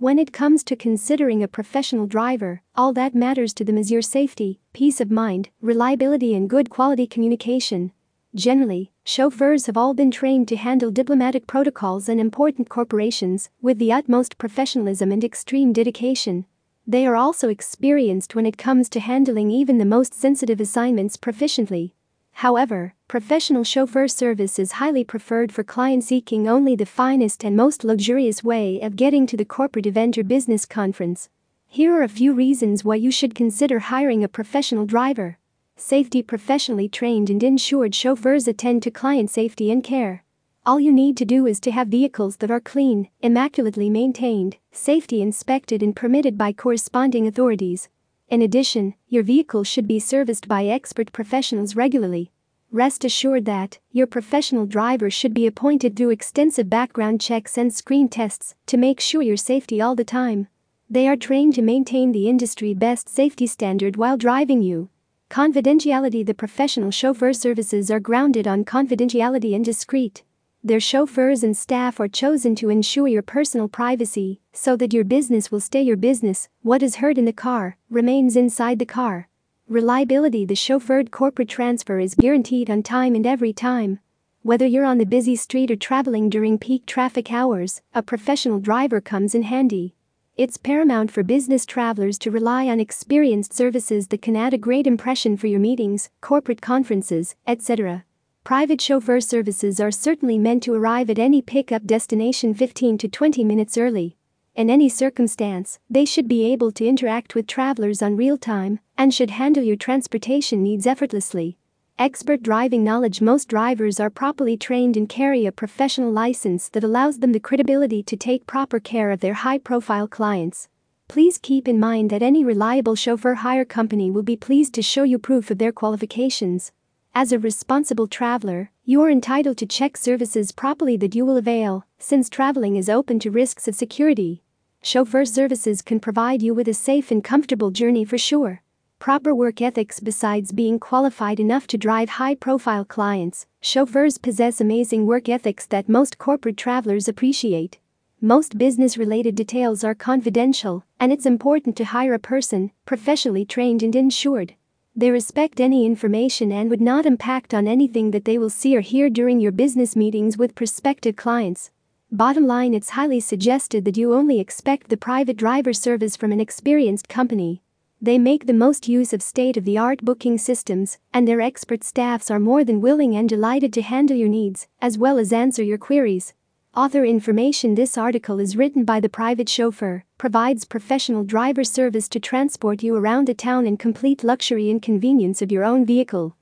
When it comes to considering a professional driver, all that matters to them is your safety, peace of mind, reliability, and good quality communication. Generally, chauffeurs have all been trained to handle diplomatic protocols and important corporations with the utmost professionalism and extreme dedication. They are also experienced when it comes to handling even the most sensitive assignments proficiently. However, professional chauffeur service is highly preferred for clients seeking only the finest and most luxurious way of getting to the corporate event or business conference. Here are a few reasons why you should consider hiring a professional driver. Safety professionally trained and insured chauffeurs attend to client safety and care. All you need to do is to have vehicles that are clean, immaculately maintained, safety inspected, and permitted by corresponding authorities. In addition, your vehicle should be serviced by expert professionals regularly. Rest assured that your professional driver should be appointed through extensive background checks and screen tests to make sure your safety all the time. They are trained to maintain the industry best safety standard while driving you. Confidentiality The professional chauffeur services are grounded on confidentiality and discreet. Their chauffeurs and staff are chosen to ensure your personal privacy so that your business will stay your business. What is heard in the car remains inside the car. Reliability The chauffeured corporate transfer is guaranteed on time and every time. Whether you're on the busy street or traveling during peak traffic hours, a professional driver comes in handy. It's paramount for business travelers to rely on experienced services that can add a great impression for your meetings, corporate conferences, etc. Private chauffeur services are certainly meant to arrive at any pickup destination 15 to 20 minutes early. In any circumstance, they should be able to interact with travelers on real time and should handle your transportation needs effortlessly. Expert driving knowledge Most drivers are properly trained and carry a professional license that allows them the credibility to take proper care of their high profile clients. Please keep in mind that any reliable chauffeur hire company will be pleased to show you proof of their qualifications. As a responsible traveler, you are entitled to check services properly that you will avail, since traveling is open to risks of security. Chauffeur services can provide you with a safe and comfortable journey for sure proper work ethics besides being qualified enough to drive high profile clients, chauffeurs possess amazing work ethics that most corporate travelers appreciate. Most business related details are confidential, and it's important to hire a person professionally trained and insured. They respect any information and would not impact on anything that they will see or hear during your business meetings with prospective clients. Bottom line, it's highly suggested that you only expect the private driver service from an experienced company. They make the most use of state of the art booking systems, and their expert staffs are more than willing and delighted to handle your needs, as well as answer your queries. Author information This article is written by the private chauffeur, provides professional driver service to transport you around a town in complete luxury and convenience of your own vehicle.